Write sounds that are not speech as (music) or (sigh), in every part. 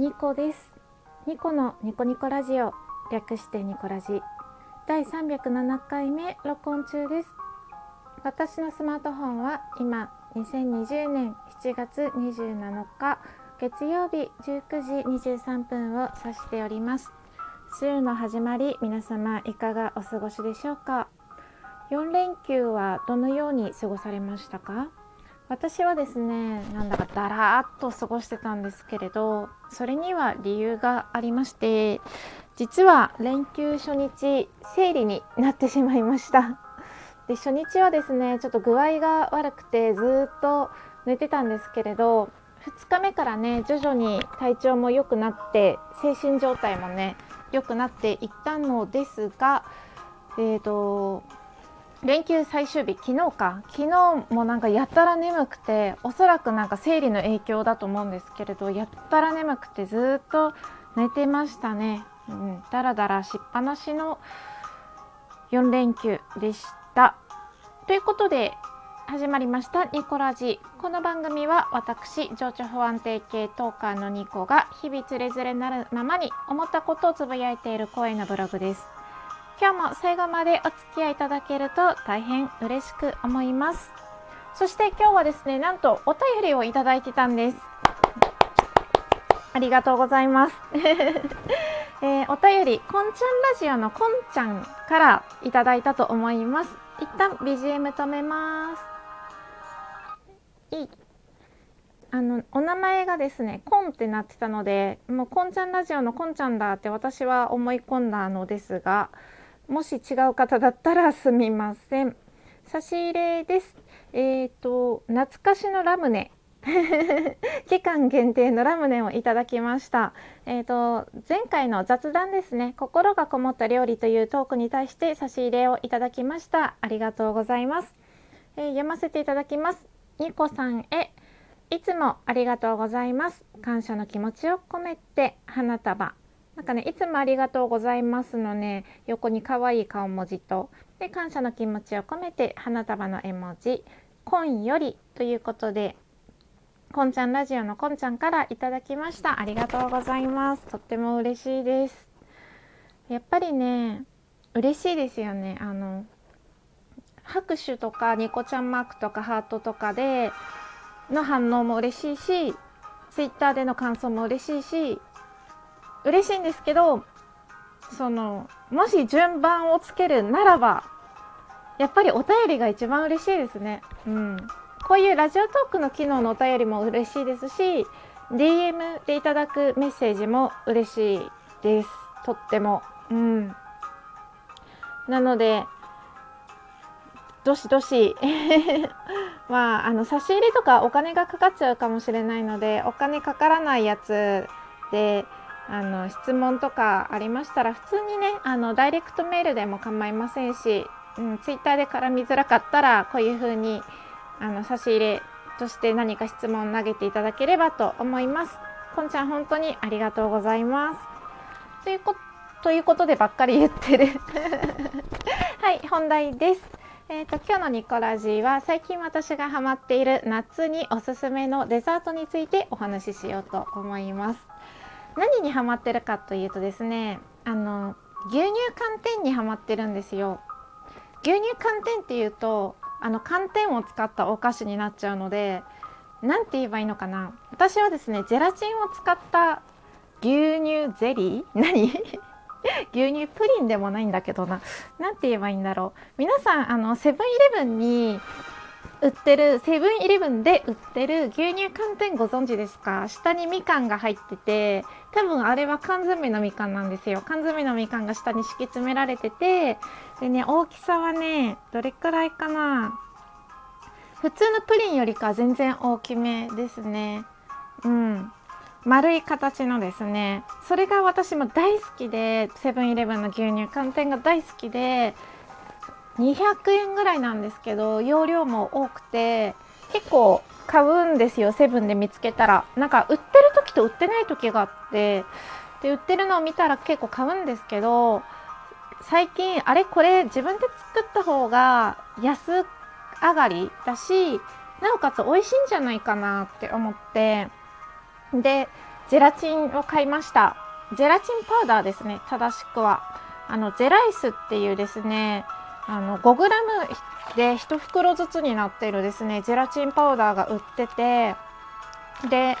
ニコです。ニコのニコニコラジオ略してニコラジ。第307回目録音中です。私のスマートフォンは今2020年7月27日月曜日19時23分を指しております。週の始まり皆様いかがお過ごしでしょうか？4連休はどのように過ごされましたか？私はですねなんだかだらーっと過ごしてたんですけれどそれには理由がありまして実は連休初日生理になってしまいました。で初日はですねちょっと具合が悪くてずっと寝てたんですけれど2日目からね徐々に体調も良くなって精神状態もね良くなっていったのですがえーと連休最終日昨日か。昨日もなんかやたら眠くておそらくなんか生理の影響だと思うんですけれどやったら眠くてずっと寝てましたね、うん、だらだらしっぱなしの4連休でした。ということで始まりましたニコラジ。この番組は私情緒不安定系トーカーのニコが日々つれづれなるままに思ったことをつぶやいている声のブログです。今日も最後までお付き合いいただけると大変嬉しく思います。そして今日はですねなんとお便りをいただいてたんです。ありがとうございます、(laughs) えー、お便りこんちゃんラジオのこんちゃんからいただいたと思います。一旦 BGM 止めます。いいあのお名前がですねコンってなってたのでもうこんちゃんラジオのこんちゃんだって私は思い込んだのですがもし違う方だったらすみません。差し入れです。えっ、ー、と懐かしのラムネ (laughs) 期間限定のラムネをいただきました。えっ、ー、と前回の雑談ですね。心がこもった料理というトークに対して差し入れをいただきました。ありがとうございます。えー、読ませていただきます。ニコさんへいつもありがとうございます。感謝の気持ちを込めて花束なんかね、いつもありがとうございますのね、横に可愛い顔文字と、で、感謝の気持ちを込めて花束の絵文字、こんよりということで、こんちゃんラジオのこんちゃんからいただきました。ありがとうございます。とっても嬉しいです。やっぱりね、嬉しいですよね。あの、拍手とかニコちゃんマークとかハートとかでの反応も嬉しいし、ツイッターでの感想も嬉しいし、嬉しいんですけどそのもし順番をつけるならばやっぱりお便りが一番嬉しいですね。うん、こういうラジオトークの機能のお便りも嬉しいですし DM でいただくメッセージも嬉しいですとっても。うん、なのでどしどし (laughs) まああの差し入れとかお金がかかっちゃうかもしれないのでお金かからないやつであの質問とかありましたら普通にねあのダイレクトメールでも構いませんし、うん、ツイッターで絡みづらかったらこういう風にあの差し入れとして何か質問投げていただければと思います。こんちゃん本当にありがとうございます。というこということでばっかり言ってる (laughs) はい本題です。えー、と今日のニコラジーは最近私がハマっている夏におすすめのデザートについてお話ししようと思います。何にハマってるかというとですねあの牛乳寒天にハマってるんですよ。牛乳寒天っていうとあの寒天を使ったお菓子になっちゃうので何て言えばいいのかな。私はですねゼラチンを使った牛乳ゼリー？(laughs) 何？(laughs) 牛乳プリンでもないんだけどな。何て言えばいいんだろう。皆さんあのセブンイレブンに売ってるセブンイレブンで売ってる牛乳寒天ご存知ですか？下にみかんが入ってて多分あれは缶詰のみかんなんですよ。缶詰のみかんが下に敷き詰められててでね大きさはねどれくらいかな？普通のプリンよりか全然大きめですね。うん。丸い形のですね。それが私も大好きでセブンイレブンの牛乳寒天が大好きで200円ぐらいなんですけど容量も多くて結構買うんですよセブンで見つけたら。なんか売ってる時と売ってない時があってで売ってるのを見たら結構買うんですけど最近あれこれ自分で作った方が安上がりだしなおかつ美味しいんじゃないかなって思ってでゼラチンを買いました。ゼラチンパウダーですね正しくは。あのゼライスっていうですねあの 5g で1袋ずつになってるですねゼラチンパウダーが売っててで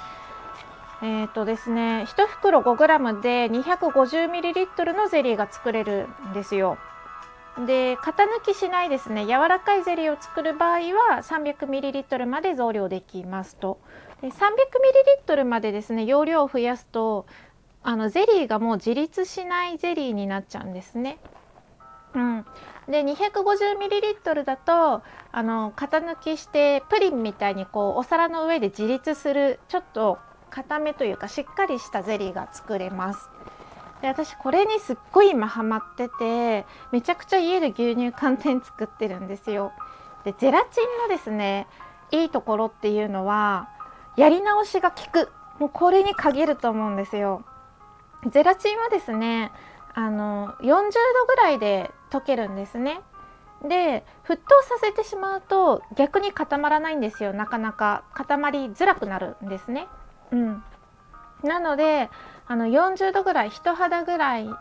えーとですね、1袋 5g で 250ml のゼリーが作れるんですよ。で型抜きしないですね柔らかいゼリーを作る場合は 300ml まで増量できますとで 300ml までですね容量を増やすとあのゼリーがもう自立しないゼリーになっちゃうんですね。うん、で 250ml だとあの型抜きしてプリンみたいにこうお皿の上で自立するちょっと固めというかしっかりしたゼリーが作れます。で私これにすっごい今ハマっててめちゃくちゃ家で牛乳寒天作ってるんですよ。でゼラチンのですねいいところっていうのはやり直しが効くもうこれに限ると思うんですよ。ゼラチンはですねあの40度ぐらいで溶けるんですね。で沸騰させてしまうと逆に固まらないんですよなかなか固まりづらくなるんですね。うん、なのであの40度ぐらい人肌ぐらいに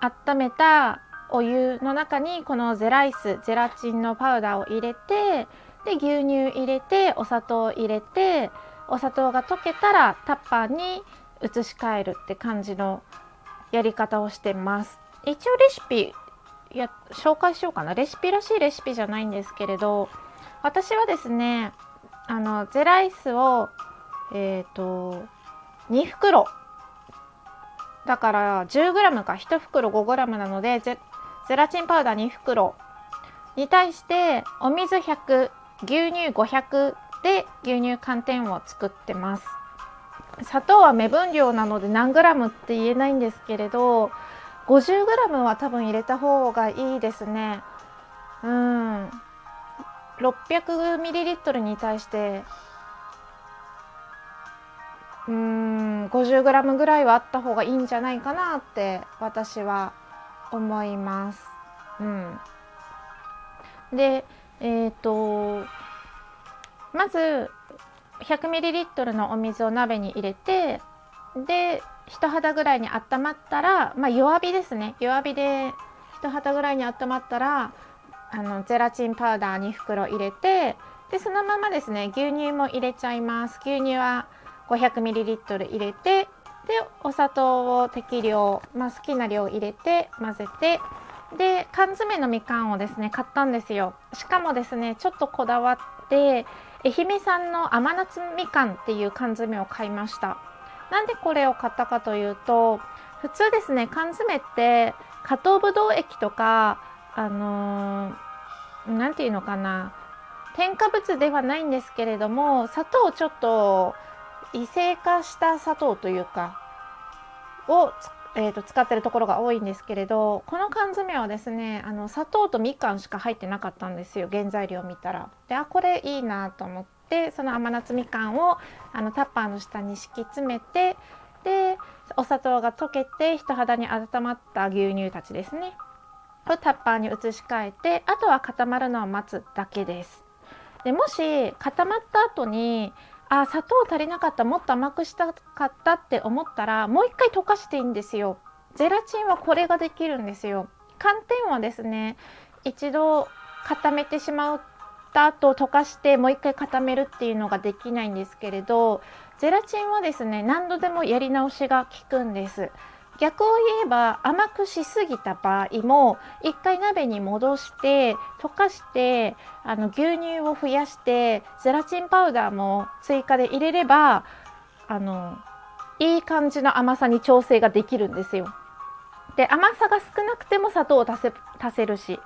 温めたお湯の中にこのゼライスゼラチンのパウダーを入れてで牛乳入れてお砂糖を入れてお砂糖が溶けたらタッパーに移し替えるって感じのやり方をしてます。一応レシピや紹介しようかな。レシピらしいレシピじゃないんですけれど私はですねあのゼライスをえっ、ー、と2袋。だから 10g か。1袋 5g なのでゼラチンパウダー2袋。に対してお水100牛乳500で牛乳寒天を作ってます。砂糖は目分量なので何グラムって言えないんですけれど 50g は多分入れた方がいいですね。うん。600ml に対してうん 50g ぐらいはあった方がいいんじゃないかなって私は思います。うん、でえっ、ー、とまず 100ml のお水を鍋に入れてで人肌ぐらいに温まったら、まあ、弱火ですね。弱火で人肌ぐらいに温まったらあのゼラチンパウダー2袋入れてでそのままですね牛乳も入れちゃいます。牛乳は 500ml 入れてでお砂糖を適量、まあ、好きな量入れて混ぜてで缶詰のみかんをですね買ったんですよ。しかもですねちょっとこだわって愛媛産の甘夏みかんっていう缶詰を買いました。なんでこれを買ったかというと普通ですね缶詰って加糖ぶどう液とかあの何、ー、て言うのかな添加物ではないんですけれども砂糖をちょっと異性化した砂糖というかを、えーと、使ってるところが多いんですけれどこの缶詰はですねあの砂糖とみかんしか入ってなかったんですよ原材料見たら。であこれいいなと思ってその甘夏みかんをあのタッパーの下に敷き詰めてでお砂糖が溶けて人肌に温まった牛乳たちですねをタッパーに移し替えてあとは固まるのを待つだけです。でもし固まった後にあ砂糖足りなかったもっと甘くしたかったって思ったらもう一回溶かしていいんですよ。ゼラチンはこれができるんですよ。寒天はですね一度固めてしまった後溶かしてもう一回固めるっていうのができないんですけれどゼラチンはですね何度でもやり直しが効くんです。逆を言えば甘くしすぎた場合も一回鍋に戻して溶かしてあの牛乳を増やしてゼラチンパウダーも追加で入れればあのいい感じの甘さに調整ができるんですよ。で甘さが少なくても砂糖を足せ足せるし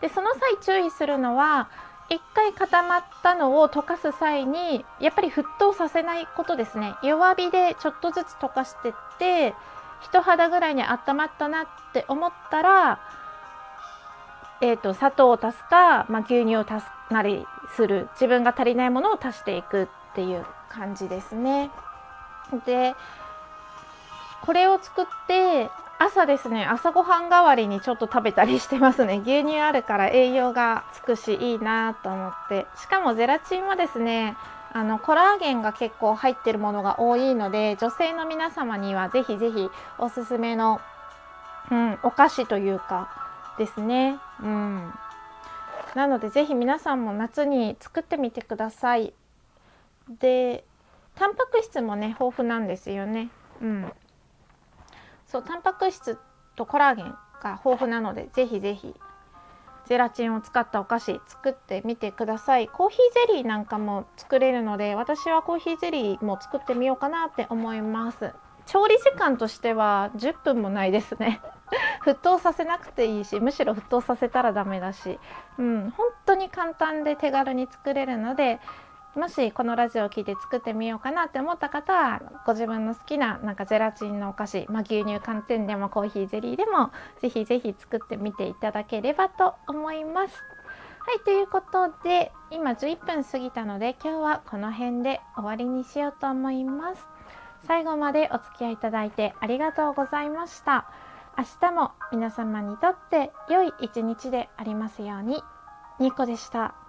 でその際注意するのは一回固まったのを溶かす際にやっぱり沸騰させないことですね弱火でちょっとずつ溶かしてって人肌ぐらいに温まったなって思ったら、えーと、砂糖を足すか、まあ、牛乳を足すなりする自分が足りないものを足していくっていう感じですね。でこれを作って朝ですね朝ごはん代わりにちょっと食べたりしてますね牛乳あるから栄養がつくしいいなと思ってしかもゼラチンはですねあのコラーゲンが結構入ってるものが多いので女性の皆様にはぜひぜひおすすめの、うん、お菓子というかですね。うん、なのでぜひ皆さんも夏に作ってみてください。でタンパク質もね豊富なんですよね。うん、そうタンパク質とコラーゲンが豊富なのでぜひぜひゼラチンを使ったお菓子作ってみてください。コーヒーゼリーなんかも作れるので私はコーヒーゼリーも作ってみようかなって思います。調理時間としては10分もないですね。(laughs) 沸騰させなくていいしむしろ沸騰させたらダメだし。うん本当に簡単で手軽に作れるのでもしこのラジオを聴いて作ってみようかなって思った方はご自分の好きななんかゼラチンのお菓子、まあ、牛乳寒天でもコーヒーゼリーでもぜひぜひ作ってみていただければと思います。はいということで今11分過ぎたので今日はこの辺で終わりにしようと思います。最後までお付き合いいただいてありがとうございました。明日も皆様にとって良い一日でありますように。ニコでした。